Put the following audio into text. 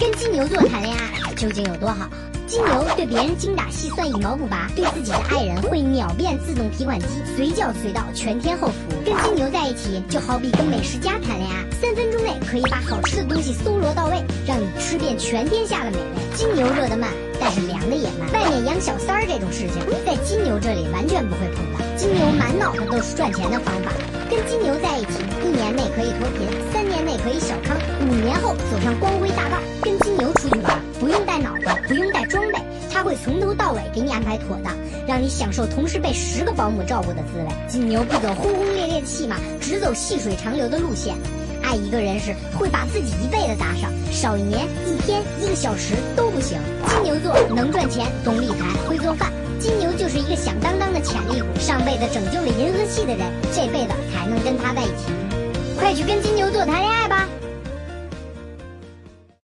跟金牛座谈恋爱究竟有多好？金牛对别人精打细算一毛不拔，对自己的爱人会秒变自动提款机，随叫随到，全天候服务。跟金牛在一起就好比跟美食家谈恋爱，三分钟内可以把好吃的东西搜罗到位，让你吃遍全天下的美味。金牛热得慢，但是凉的也慢。外面养小三儿这种事情，在金牛这里完全不会碰到。金牛满脑子都是赚钱的方法，跟金牛在一起，一年内可以脱贫，三年内可以小康，五年后走上光辉大道。从头到尾给你安排妥当，让你享受同时被十个保姆照顾的滋味。金牛不走轰轰烈烈的戏码，只走细水长流的路线。爱一个人时，会把自己一辈子搭上，少一年、一天、一个小时都不行。金牛座能赚钱，懂理财，会做饭。金牛就是一个响当当的潜力股，上辈子拯救了银河系的人，这辈子还能跟他在一起。快去跟金牛座谈恋爱吧！